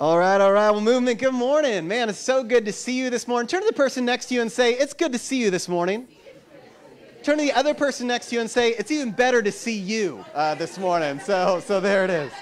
All right, all right. Well, movement, good morning. Man, it's so good to see you this morning. Turn to the person next to you and say, It's good to see you this morning. Turn to the other person next to you and say, It's even better to see you uh, this morning. So, so there it is.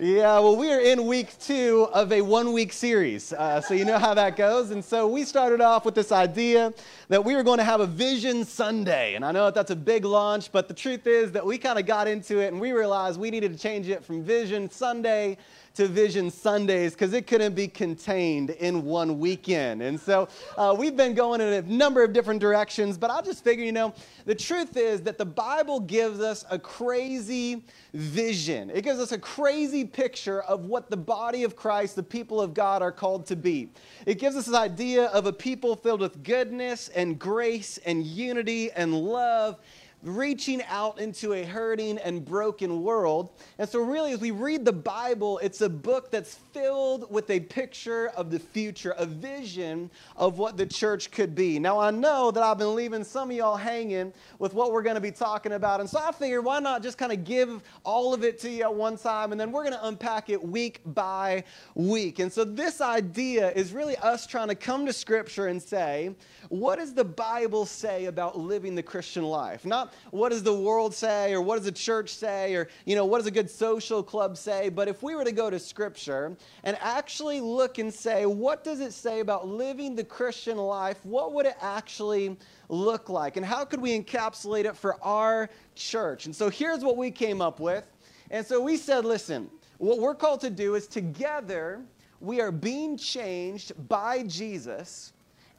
Yeah, well, we are in week two of a one week series. Uh, so, you know how that goes. And so, we started off with this idea that we were going to have a Vision Sunday. And I know that that's a big launch, but the truth is that we kind of got into it and we realized we needed to change it from Vision Sunday to Vision Sundays because it couldn't be contained in one weekend. And so uh, we've been going in a number of different directions, but I'll just figure, you know, the truth is that the Bible gives us a crazy vision. It gives us a crazy picture of what the body of Christ, the people of God, are called to be. It gives us this idea of a people filled with goodness and grace and unity and love reaching out into a hurting and broken world. And so, really, as we read the Bible, it's a book that's filled with a picture of the future, a vision of what the church could be. Now, I know that I've been leaving some of y'all hanging with what we're going to be talking about. And so, I figured why not just kind of give all of it to you at one time, and then we're going to unpack it week by week. And so, this idea is really us trying to come to Scripture and say, what does the Bible say about living the Christian life? Not what does the world say or what does the church say or you know what does a good social club say? But if we were to go to scripture and actually look and say what does it say about living the christian life? What would it actually look like? And how could we encapsulate it for our church? And so here's what we came up with. And so we said listen what we're called to do is together we are being changed by jesus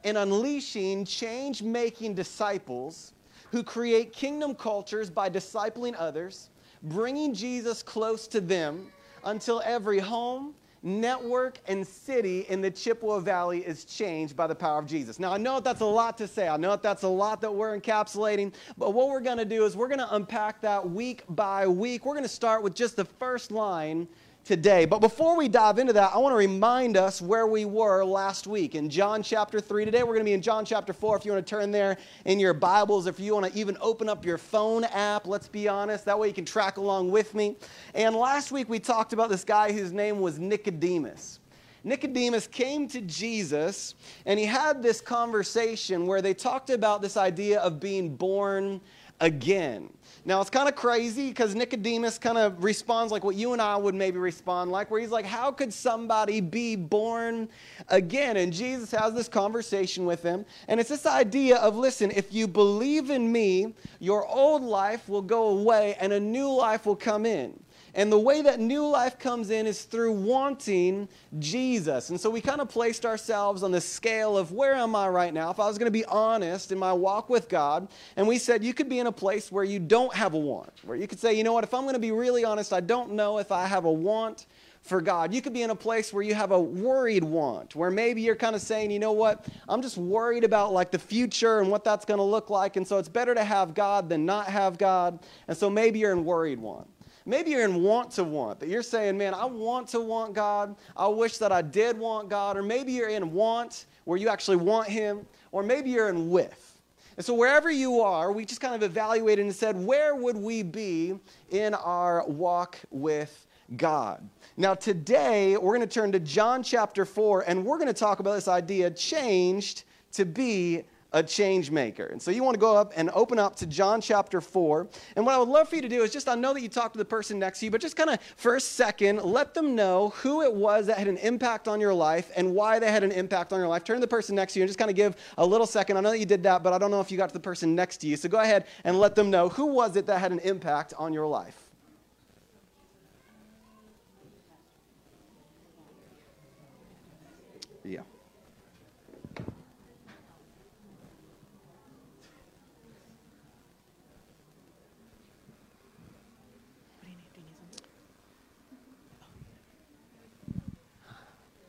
and unleashing change making disciples who create kingdom cultures by discipling others, bringing Jesus close to them until every home, network, and city in the Chippewa Valley is changed by the power of Jesus. Now, I know that's a lot to say. I know that's a lot that we're encapsulating, but what we're going to do is we're going to unpack that week by week. We're going to start with just the first line today. But before we dive into that, I want to remind us where we were last week in John chapter 3. Today we're going to be in John chapter 4. If you want to turn there in your Bibles, if you want to even open up your phone app, let's be honest, that way you can track along with me. And last week we talked about this guy whose name was Nicodemus. Nicodemus came to Jesus and he had this conversation where they talked about this idea of being born again. Now, it's kind of crazy because Nicodemus kind of responds like what you and I would maybe respond like, where he's like, How could somebody be born again? And Jesus has this conversation with him. And it's this idea of listen, if you believe in me, your old life will go away and a new life will come in. And the way that new life comes in is through wanting Jesus. And so we kind of placed ourselves on the scale of where am I right now? If I was going to be honest in my walk with God, and we said you could be in a place where you don't have a want, where you could say, you know what, if I'm going to be really honest, I don't know if I have a want for God. You could be in a place where you have a worried want, where maybe you're kind of saying, you know what, I'm just worried about like the future and what that's going to look like. And so it's better to have God than not have God. And so maybe you're in worried want. Maybe you're in want to want, that you're saying, man, I want to want God. I wish that I did want God. Or maybe you're in want where you actually want Him. Or maybe you're in with. And so wherever you are, we just kind of evaluated and said, where would we be in our walk with God? Now, today, we're going to turn to John chapter 4, and we're going to talk about this idea changed to be a change maker. And so you want to go up and open up to John chapter 4. And what I would love for you to do is just, I know that you talked to the person next to you, but just kind of for a second, let them know who it was that had an impact on your life and why they had an impact on your life. Turn to the person next to you and just kind of give a little second. I know that you did that, but I don't know if you got to the person next to you. So go ahead and let them know who was it that had an impact on your life. Yeah.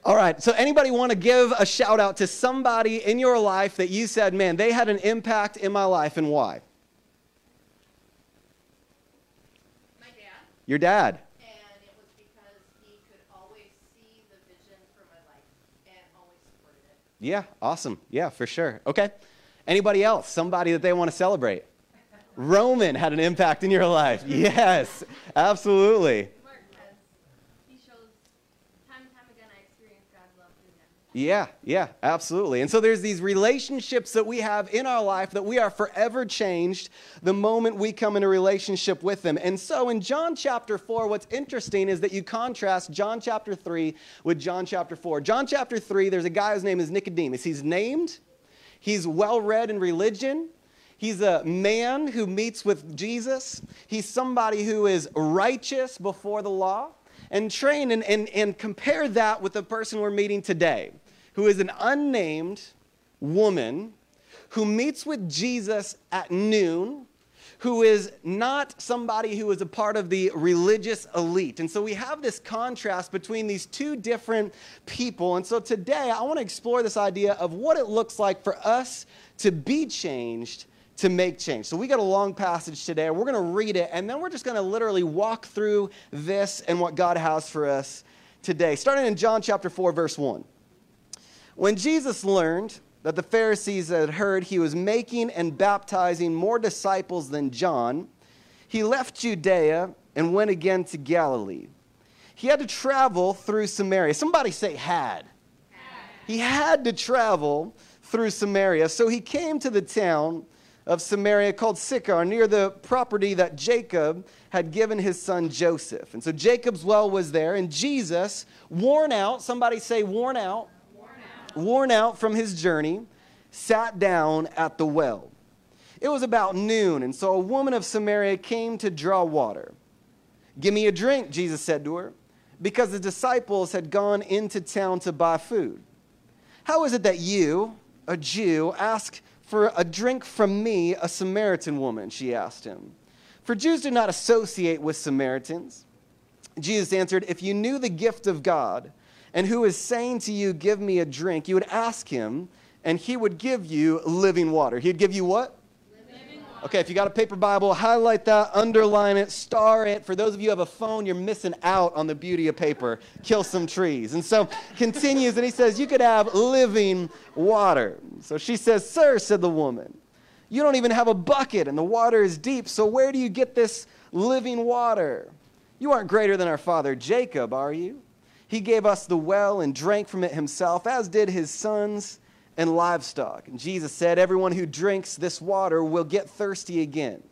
All right, so anybody want to give a shout out to somebody in your life that you said, man, they had an impact in my life and why? My dad. Your dad. And it was because he could always see the vision for my life and always supported it. Yeah, awesome. Yeah, for sure. Okay. Anybody else? Somebody that they want to celebrate? Roman had an impact in your life. Yes, absolutely. Mark has, he shows Yeah, yeah, absolutely. And so there's these relationships that we have in our life that we are forever changed the moment we come in a relationship with them. And so in John chapter 4, what's interesting is that you contrast John chapter 3 with John chapter 4. John chapter 3, there's a guy whose name is Nicodemus. He's named, he's well read in religion. He's a man who meets with Jesus. He's somebody who is righteous before the law and trained and, and, and compare that with the person we're meeting today who is an unnamed woman who meets with Jesus at noon, who is not somebody who is a part of the religious elite. And so we have this contrast between these two different people. And so today I want to explore this idea of what it looks like for us to be changed to make change. So we got a long passage today. We're going to read it and then we're just going to literally walk through this and what God has for us today. Starting in John chapter 4 verse 1. When Jesus learned that the Pharisees had heard he was making and baptizing more disciples than John, he left Judea and went again to Galilee. He had to travel through Samaria. Somebody say had. He had to travel through Samaria. So he came to the town of Samaria called Sychar, near the property that Jacob had given his son Joseph. And so Jacob's well was there, and Jesus, worn out, somebody say worn out, worn out from his journey, sat down at the well. It was about noon, and so a woman of Samaria came to draw water. Give me a drink, Jesus said to her, because the disciples had gone into town to buy food. How is it that you, a Jew, ask for a drink from me, a Samaritan woman? She asked him. For Jews do not associate with Samaritans. Jesus answered, If you knew the gift of God, and who is saying to you, Give me a drink, you would ask him, and he would give you living water. He'd give you what? Okay, if you got a paper Bible, highlight that, underline it, star it. For those of you who have a phone, you're missing out on the beauty of paper. Kill some trees. And so continues, and he says, You could have living water. So she says, Sir, said the woman, you don't even have a bucket, and the water is deep. So where do you get this living water? You aren't greater than our father Jacob, are you? He gave us the well and drank from it himself, as did his sons and livestock. And Jesus said, Everyone who drinks this water will get thirsty again.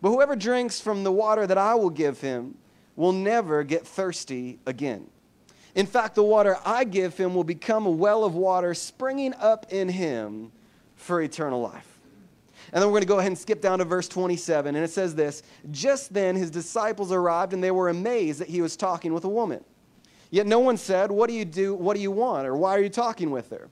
But whoever drinks from the water that I will give him will never get thirsty again. In fact, the water I give him will become a well of water springing up in him for eternal life. And then we're going to go ahead and skip down to verse 27. And it says this Just then his disciples arrived, and they were amazed that he was talking with a woman. Yet no one said, What do you do? What do you want? Or why are you talking with her?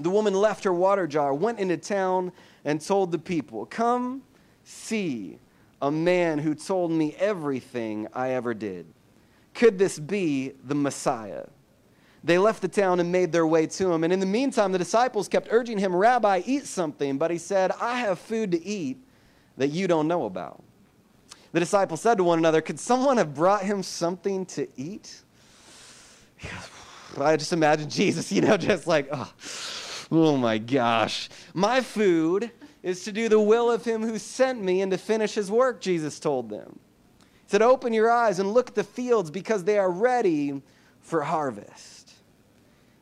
The woman left her water jar, went into town, and told the people, Come see a man who told me everything I ever did. Could this be the Messiah? They left the town and made their way to him. And in the meantime, the disciples kept urging him, Rabbi, eat something. But he said, I have food to eat that you don't know about. The disciples said to one another, Could someone have brought him something to eat? I just imagine Jesus, you know, just like, oh, oh my gosh. My food is to do the will of him who sent me and to finish his work, Jesus told them. He said, Open your eyes and look at the fields because they are ready for harvest.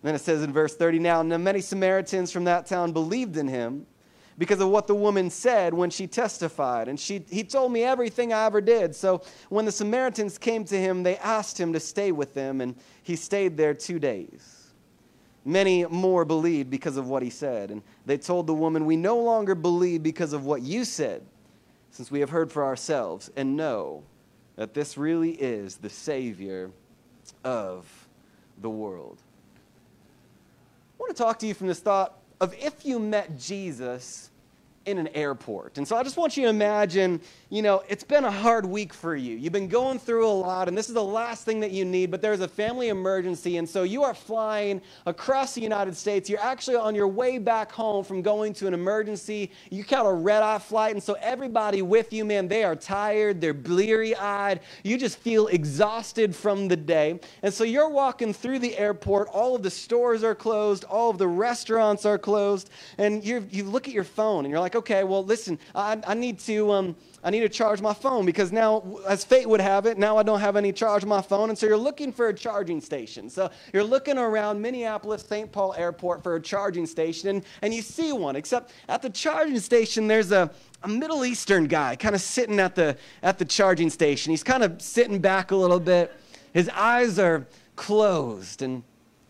And then it says in verse 30 Now, many Samaritans from that town believed in him because of what the woman said when she testified. And she, he told me everything I ever did. So when the Samaritans came to him, they asked him to stay with them, and he stayed there two days. Many more believed because of what he said. And they told the woman, We no longer believe because of what you said, since we have heard for ourselves and know that this really is the Savior of the world. I want to talk to you from this thought of if you met Jesus in an airport. And so I just want you to imagine, you know, it's been a hard week for you. You've been going through a lot, and this is the last thing that you need, but there's a family emergency. And so you are flying across the United States. You're actually on your way back home from going to an emergency. You caught a red eye flight. And so everybody with you, man, they are tired, they're bleary eyed. You just feel exhausted from the day. And so you're walking through the airport. All of the stores are closed, all of the restaurants are closed. And you you look at your phone and you're like, okay, well, listen, I, I need to, um, I need to charge my phone because now, as fate would have it, now I don't have any charge on my phone. And so you're looking for a charging station. So you're looking around Minneapolis, St. Paul Airport for a charging station, and, and you see one. Except at the charging station, there's a, a Middle Eastern guy kind of sitting at the, at the charging station. He's kind of sitting back a little bit. His eyes are closed and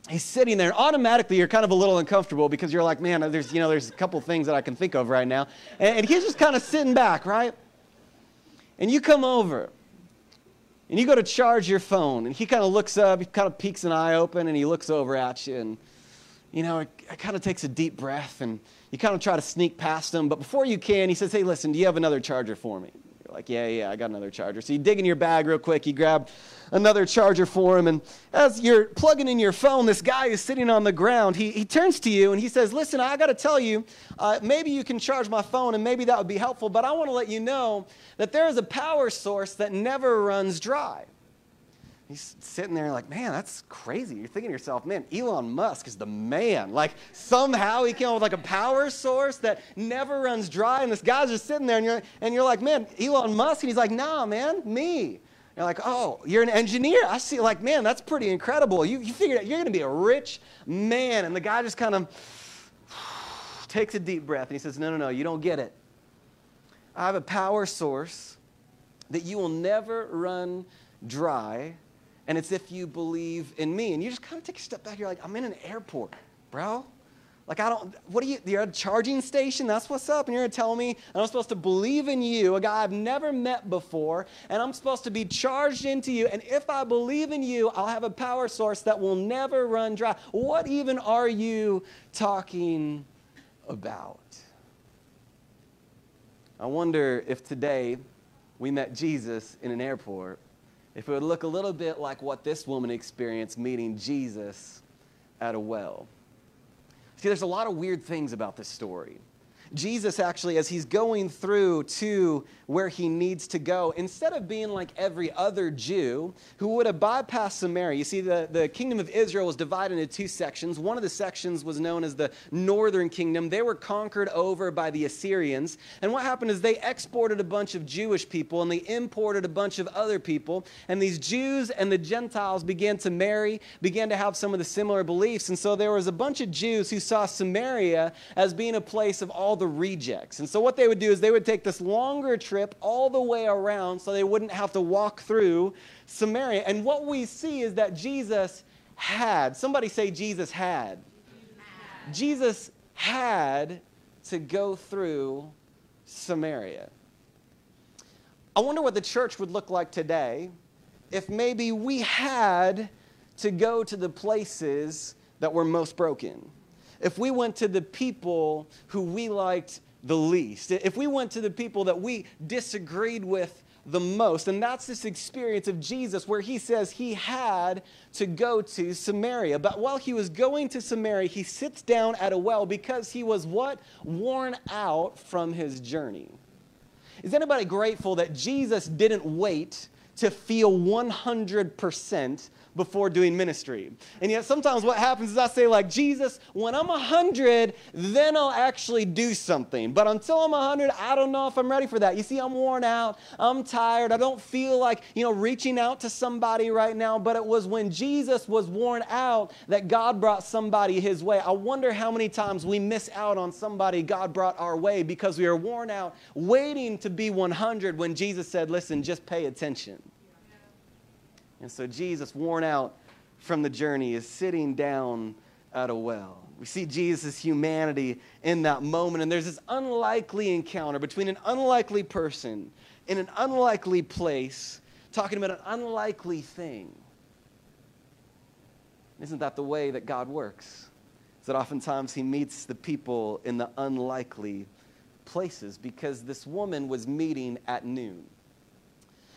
he's sitting there automatically you're kind of a little uncomfortable because you're like man there's you know there's a couple things that i can think of right now and, and he's just kind of sitting back right and you come over and you go to charge your phone and he kind of looks up he kind of peeks an eye open and he looks over at you and you know it, it kind of takes a deep breath and you kind of try to sneak past him but before you can he says hey listen do you have another charger for me you're like yeah yeah i got another charger. So you dig in your bag real quick you grab another charger for him and as you're plugging in your phone this guy is sitting on the ground. He, he turns to you and he says listen i got to tell you uh, maybe you can charge my phone and maybe that would be helpful but i want to let you know that there is a power source that never runs dry He's sitting there like, man, that's crazy. You're thinking to yourself, man, Elon Musk is the man. Like, somehow he came up with like a power source that never runs dry. And this guy's just sitting there and you're, and you're like, man, Elon Musk? And he's like, nah, man, me. You're like, oh, you're an engineer. I see, like, man, that's pretty incredible. You, you figured out you're going to be a rich man. And the guy just kind of takes a deep breath and he says, no, no, no, you don't get it. I have a power source that you will never run dry and it's if you believe in me. And you just kind of take a step back. You're like, I'm in an airport, bro. Like, I don't, what are you, you're at a charging station? That's what's up. And you're going to tell me I'm supposed to believe in you, a guy I've never met before, and I'm supposed to be charged into you. And if I believe in you, I'll have a power source that will never run dry. What even are you talking about? I wonder if today we met Jesus in an airport if it would look a little bit like what this woman experienced meeting Jesus at a well. See, there's a lot of weird things about this story. Jesus actually, as he's going through to where he needs to go, instead of being like every other Jew who would have bypassed Samaria, you see, the, the kingdom of Israel was divided into two sections. One of the sections was known as the northern kingdom. They were conquered over by the Assyrians. And what happened is they exported a bunch of Jewish people and they imported a bunch of other people. And these Jews and the Gentiles began to marry, began to have some of the similar beliefs. And so there was a bunch of Jews who saw Samaria as being a place of all the rejects. And so what they would do is they would take this longer trip all the way around so they wouldn't have to walk through Samaria. And what we see is that Jesus had, somebody say Jesus had. Jesus had to go through Samaria. I wonder what the church would look like today if maybe we had to go to the places that were most broken if we went to the people who we liked the least, if we went to the people that we disagreed with the most. And that's this experience of Jesus where he says he had to go to Samaria. But while he was going to Samaria, he sits down at a well because he was what? Worn out from his journey. Is anybody grateful that Jesus didn't wait to feel 100% before doing ministry. And yet sometimes what happens is I say like, Jesus, when I'm 100, then I'll actually do something. But until I'm 100, I don't know if I'm ready for that. You see, I'm worn out. I'm tired. I don't feel like, you know, reaching out to somebody right now. But it was when Jesus was worn out that God brought somebody his way. I wonder how many times we miss out on somebody God brought our way because we are worn out waiting to be 100 when Jesus said, listen, just pay attention. And so Jesus, worn out from the journey, is sitting down at a well. We see Jesus' humanity in that moment, and there's this unlikely encounter between an unlikely person in an unlikely place talking about an unlikely thing. Isn't that the way that God works? Is that oftentimes He meets the people in the unlikely places because this woman was meeting at noon.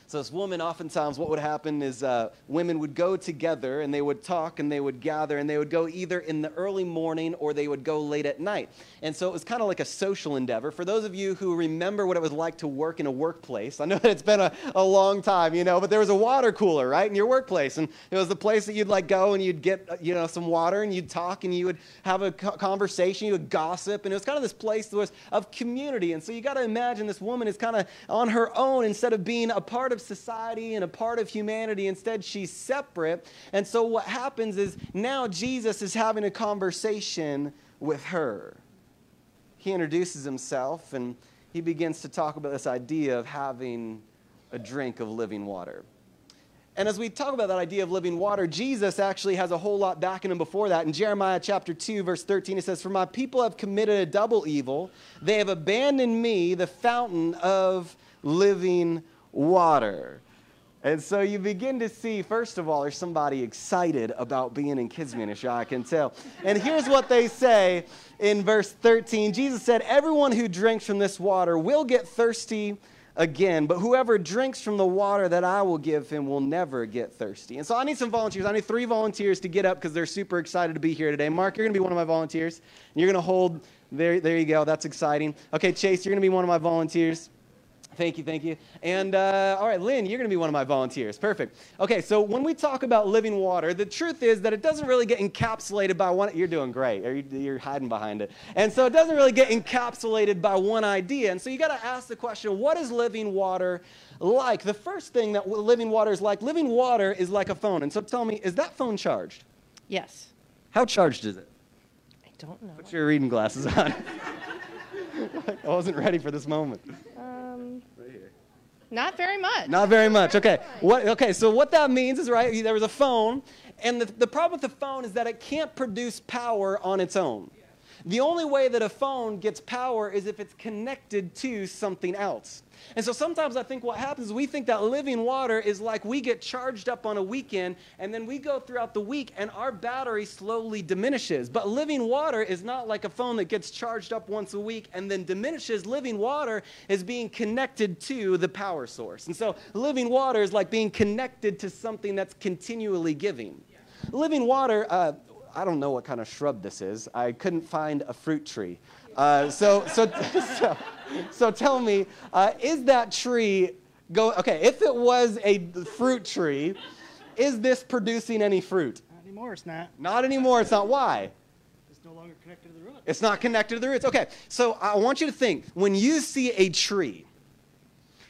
So, this woman, oftentimes, what would happen is uh, women would go together and they would talk and they would gather and they would go either in the early morning or they would go late at night. And so, it was kind of like a social endeavor. For those of you who remember what it was like to work in a workplace, I know that it's been a, a long time, you know, but there was a water cooler, right, in your workplace. And it was the place that you'd like go and you'd get, uh, you know, some water and you'd talk and you would have a conversation, you would gossip. And it was kind of this place that was of community. And so, you got to imagine this woman is kind of on her own instead of being a part of of society and a part of humanity. Instead, she's separate. And so what happens is now Jesus is having a conversation with her. He introduces himself and he begins to talk about this idea of having a drink of living water. And as we talk about that idea of living water, Jesus actually has a whole lot backing him before that. In Jeremiah chapter 2, verse 13, it says, For my people have committed a double evil. They have abandoned me, the fountain of living water. And so you begin to see, first of all, there's somebody excited about being in kids' ministry, I can tell. And here's what they say in verse 13 Jesus said, Everyone who drinks from this water will get thirsty again, but whoever drinks from the water that I will give him will never get thirsty. And so I need some volunteers. I need three volunteers to get up because they're super excited to be here today. Mark, you're going to be one of my volunteers. And you're going to hold, there, there you go. That's exciting. Okay, Chase, you're going to be one of my volunteers. Thank you, thank you. And uh, all right, Lynn, you're going to be one of my volunteers. Perfect. Okay, so when we talk about living water, the truth is that it doesn't really get encapsulated by one. You're doing great. You're hiding behind it. And so it doesn't really get encapsulated by one idea. And so you got to ask the question what is living water like? The first thing that living water is like living water is like a phone. And so tell me, is that phone charged? Yes. How charged is it? I don't know. Put your reading glasses on. I wasn't ready for this moment. Um, not very much. Not very much. Okay. What, okay. So what that means is right. There was a phone, and the, the problem with the phone is that it can't produce power on its own. The only way that a phone gets power is if it's connected to something else. And so sometimes I think what happens is we think that living water is like we get charged up on a weekend and then we go throughout the week and our battery slowly diminishes. But living water is not like a phone that gets charged up once a week and then diminishes. Living water is being connected to the power source. And so living water is like being connected to something that's continually giving. Living water, uh, I don't know what kind of shrub this is. I couldn't find a fruit tree. Uh, so, so, so, so tell me, uh, is that tree go? Okay, if it was a fruit tree, is this producing any fruit? Not anymore. It's not. Not anymore. It's not. Why? It's no longer connected to the roots. It's not connected to the roots. Okay, so I want you to think when you see a tree,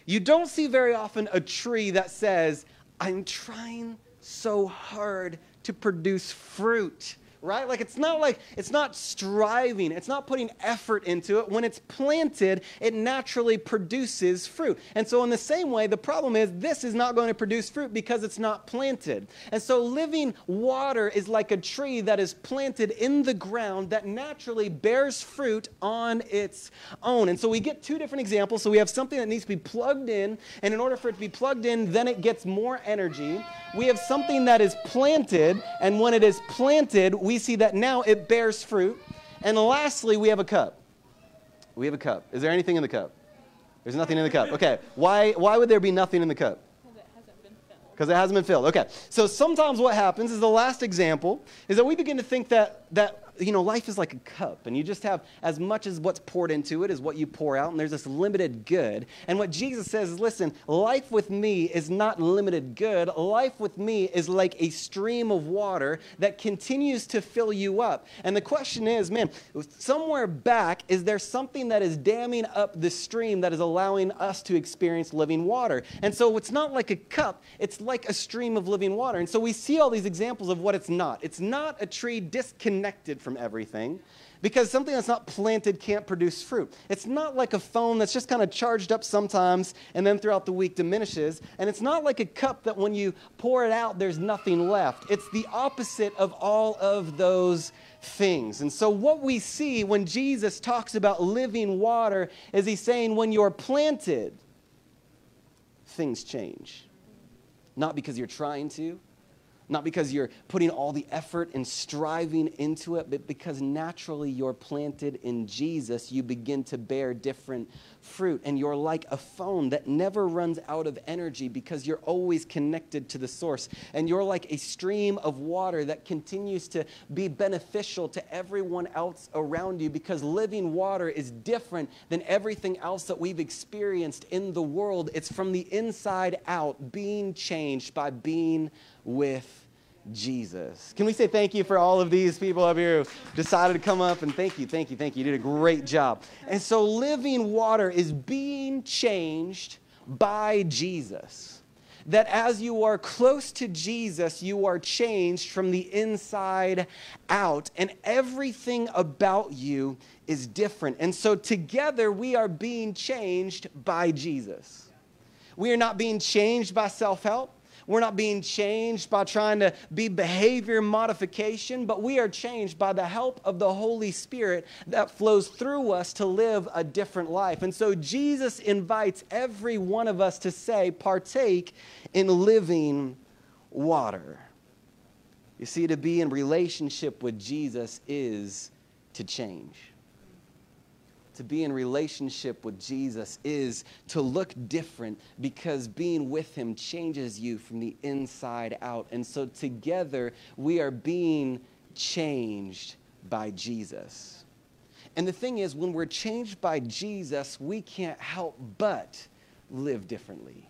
you don't see very often a tree that says, "I'm trying so hard to produce fruit." Right? Like it's not like it's not striving, it's not putting effort into it. When it's planted, it naturally produces fruit. And so, in the same way, the problem is this is not going to produce fruit because it's not planted. And so, living water is like a tree that is planted in the ground that naturally bears fruit on its own. And so, we get two different examples. So, we have something that needs to be plugged in, and in order for it to be plugged in, then it gets more energy. We have something that is planted, and when it is planted, we see that now it bears fruit. And lastly, we have a cup. We have a cup. Is there anything in the cup? There's nothing in the cup. Okay. Why, why would there be nothing in the cup? Because it hasn't been filled. Because it hasn't been filled. Okay. So sometimes what happens is the last example is that we begin to think that, that you know, life is like a cup, and you just have as much as what's poured into it as what you pour out, and there's this limited good. And what Jesus says is listen, life with me is not limited good. Life with me is like a stream of water that continues to fill you up. And the question is, man, somewhere back, is there something that is damming up the stream that is allowing us to experience living water? And so it's not like a cup, it's like a stream of living water. And so we see all these examples of what it's not. It's not a tree disconnected from from everything because something that's not planted can't produce fruit. It's not like a phone that's just kind of charged up sometimes and then throughout the week diminishes. And it's not like a cup that when you pour it out, there's nothing left. It's the opposite of all of those things. And so, what we see when Jesus talks about living water is he's saying when you're planted, things change. Not because you're trying to, Not because you're putting all the effort and striving into it, but because naturally you're planted in Jesus, you begin to bear different fruit. And you're like a phone that never runs out of energy because you're always connected to the source. And you're like a stream of water that continues to be beneficial to everyone else around you because living water is different than everything else that we've experienced in the world. It's from the inside out, being changed by being with Jesus. Can we say thank you for all of these people up here who decided to come up and thank you, thank you, thank you. You did a great job. And so, living water is being changed by Jesus. That as you are close to Jesus, you are changed from the inside out, and everything about you is different. And so, together, we are being changed by Jesus. We are not being changed by self help. We're not being changed by trying to be behavior modification, but we are changed by the help of the Holy Spirit that flows through us to live a different life. And so Jesus invites every one of us to say, partake in living water. You see, to be in relationship with Jesus is to change to be in relationship with Jesus is to look different because being with Him changes you from the inside out. And so together we are being changed by Jesus. And the thing is, when we're changed by Jesus, we can't help but live differently.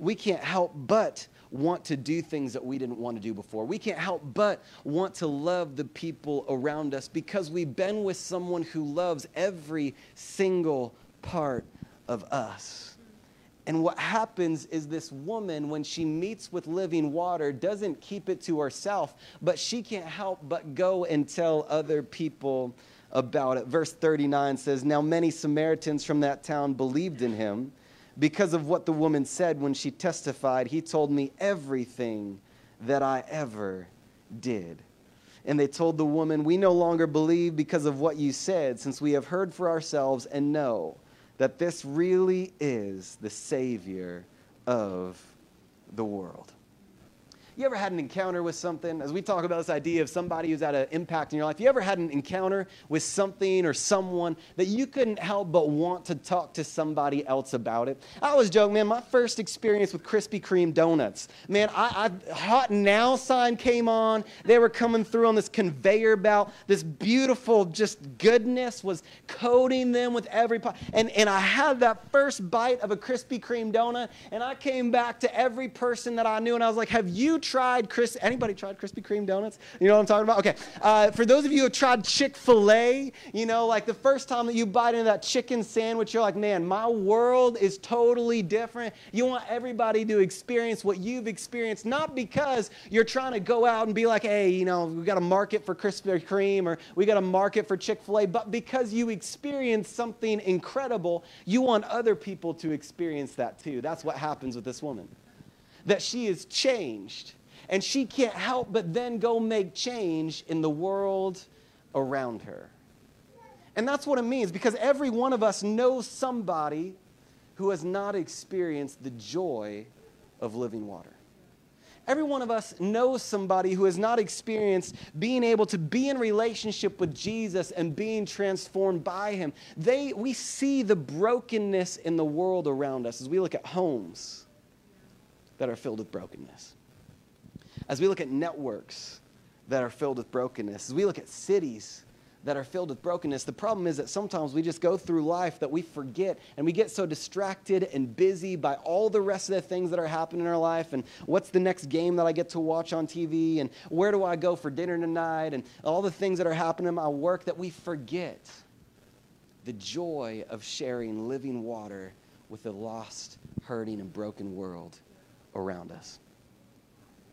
We can't help but want to do things that we didn't want to do before. We can't help but want to love the people around us because we've been with someone who loves every single part of us. And what happens is this woman, when she meets with living water, doesn't keep it to herself, but she can't help but go and tell other people about it. Verse 39 says Now many Samaritans from that town believed in him because of what the woman said when she testified. He told me everything that I ever did. And they told the woman, We no longer believe because of what you said, since we have heard for ourselves and know that this really is the Savior of the world. You ever had an encounter with something? As we talk about this idea of somebody who's had an impact in your life, you ever had an encounter with something or someone that you couldn't help but want to talk to somebody else about it? I was joking, man, my first experience with Krispy Kreme donuts, man, I, I hot now sign came on. They were coming through on this conveyor belt. This beautiful just goodness was coating them with every part. And, and I had that first bite of a Krispy Kreme donut, and I came back to every person that I knew, and I was like, have you tried Chris? Anybody tried Krispy Kreme donuts? You know what I'm talking about? Okay. Uh, for those of you who have tried Chick Fil A, you know, like the first time that you bite into that chicken sandwich, you're like, man, my world is totally different. You want everybody to experience what you've experienced, not because you're trying to go out and be like, hey, you know, we got a market for Krispy Kreme or we got a market for Chick Fil A, but because you experienced something incredible, you want other people to experience that too. That's what happens with this woman. That she is changed and she can't help but then go make change in the world around her. And that's what it means because every one of us knows somebody who has not experienced the joy of living water. Every one of us knows somebody who has not experienced being able to be in relationship with Jesus and being transformed by him. They, we see the brokenness in the world around us as we look at homes that are filled with brokenness as we look at networks that are filled with brokenness, as we look at cities that are filled with brokenness, the problem is that sometimes we just go through life that we forget and we get so distracted and busy by all the rest of the things that are happening in our life and what's the next game that I get to watch on TV and where do I go for dinner tonight and all the things that are happening in my work that we forget the joy of sharing living water with the lost, hurting, and broken world around us.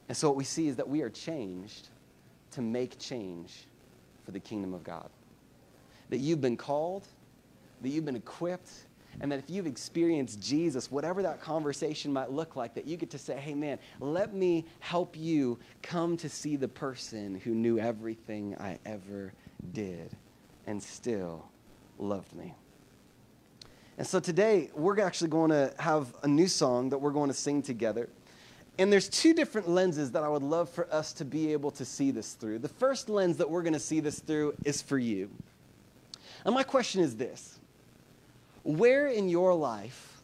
And so what we see is that we are changed to make change for the kingdom of God. That you've been called, that you've been equipped, and that if you've experienced Jesus, whatever that conversation might look like, that you get to say, hey man, let me help you come to see the person who knew everything I ever did and still loved me. And so today, we're actually going to have a new song that we're going to sing together. And there's two different lenses that I would love for us to be able to see this through. The first lens that we're going to see this through is for you. And my question is this Where in your life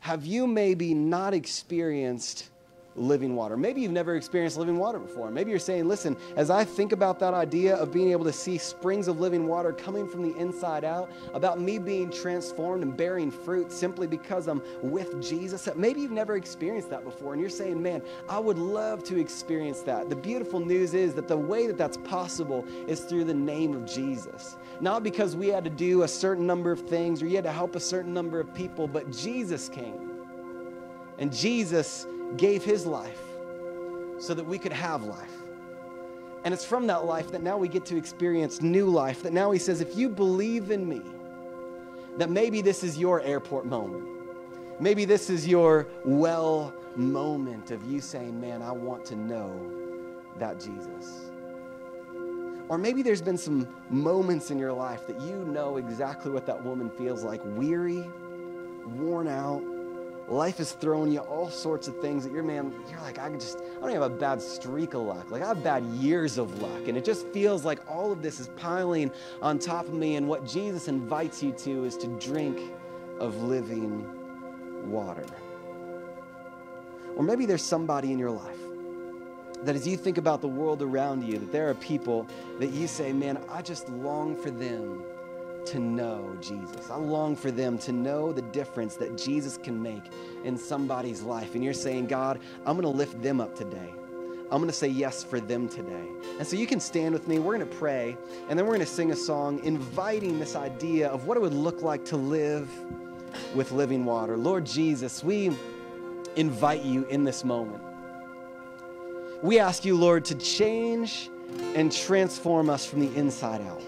have you maybe not experienced living water. Maybe you've never experienced living water before. Maybe you're saying, listen, as I think about that idea of being able to see springs of living water coming from the inside out, about me being transformed and bearing fruit simply because I'm with Jesus, maybe you've never experienced that before and you're saying, man, I would love to experience that. The beautiful news is that the way that that's possible is through the name of Jesus. Not because we had to do a certain number of things or you had to help a certain number of people, but Jesus came. And Jesus gave his life so that we could have life. And it's from that life that now we get to experience new life. That now he says, if you believe in me, that maybe this is your airport moment. Maybe this is your well moment of you saying, man, I want to know that Jesus. Or maybe there's been some moments in your life that you know exactly what that woman feels like weary, worn out, life is throwing you all sorts of things that you're, man, you're like, I just, I don't have a bad streak of luck. Like, I have bad years of luck. And it just feels like all of this is piling on top of me. And what Jesus invites you to is to drink of living water. Or maybe there's somebody in your life that as you think about the world around you, that there are people that you say, man, I just long for them to know Jesus. I long for them to know the difference that Jesus can make in somebody's life. And you're saying, God, I'm going to lift them up today. I'm going to say yes for them today. And so you can stand with me. We're going to pray, and then we're going to sing a song inviting this idea of what it would look like to live with living water. Lord Jesus, we invite you in this moment. We ask you, Lord, to change and transform us from the inside out.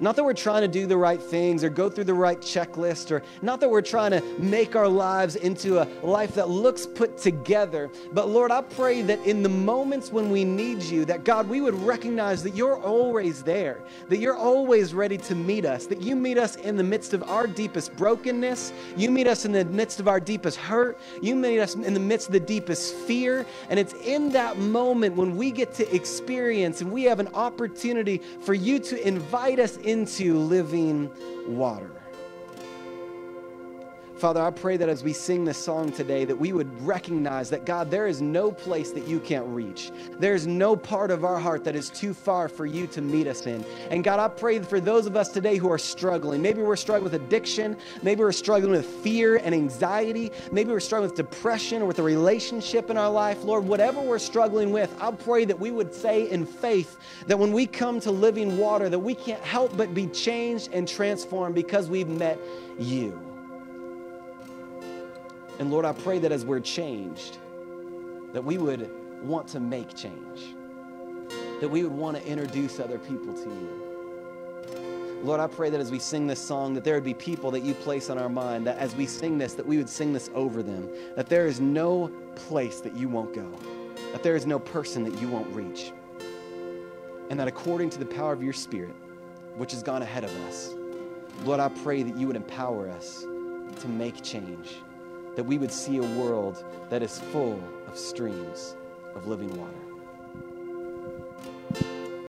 Not that we're trying to do the right things or go through the right checklist, or not that we're trying to make our lives into a life that looks put together. But Lord, I pray that in the moments when we need you, that God, we would recognize that you're always there, that you're always ready to meet us, that you meet us in the midst of our deepest brokenness, you meet us in the midst of our deepest hurt, you meet us in the midst of the deepest fear. And it's in that moment when we get to experience and we have an opportunity for you to invite us into living water. Father, I pray that as we sing this song today, that we would recognize that God, there is no place that you can't reach. There's no part of our heart that is too far for you to meet us in. And God, I pray for those of us today who are struggling. Maybe we're struggling with addiction. Maybe we're struggling with fear and anxiety. Maybe we're struggling with depression or with a relationship in our life. Lord, whatever we're struggling with, I pray that we would say in faith that when we come to living water, that we can't help but be changed and transformed because we've met you. And Lord, I pray that as we're changed, that we would want to make change, that we would want to introduce other people to you. Lord, I pray that as we sing this song, that there would be people that you place on our mind, that as we sing this, that we would sing this over them, that there is no place that you won't go, that there is no person that you won't reach, and that according to the power of your Spirit, which has gone ahead of us, Lord, I pray that you would empower us to make change that we would see a world that is full of streams of living water.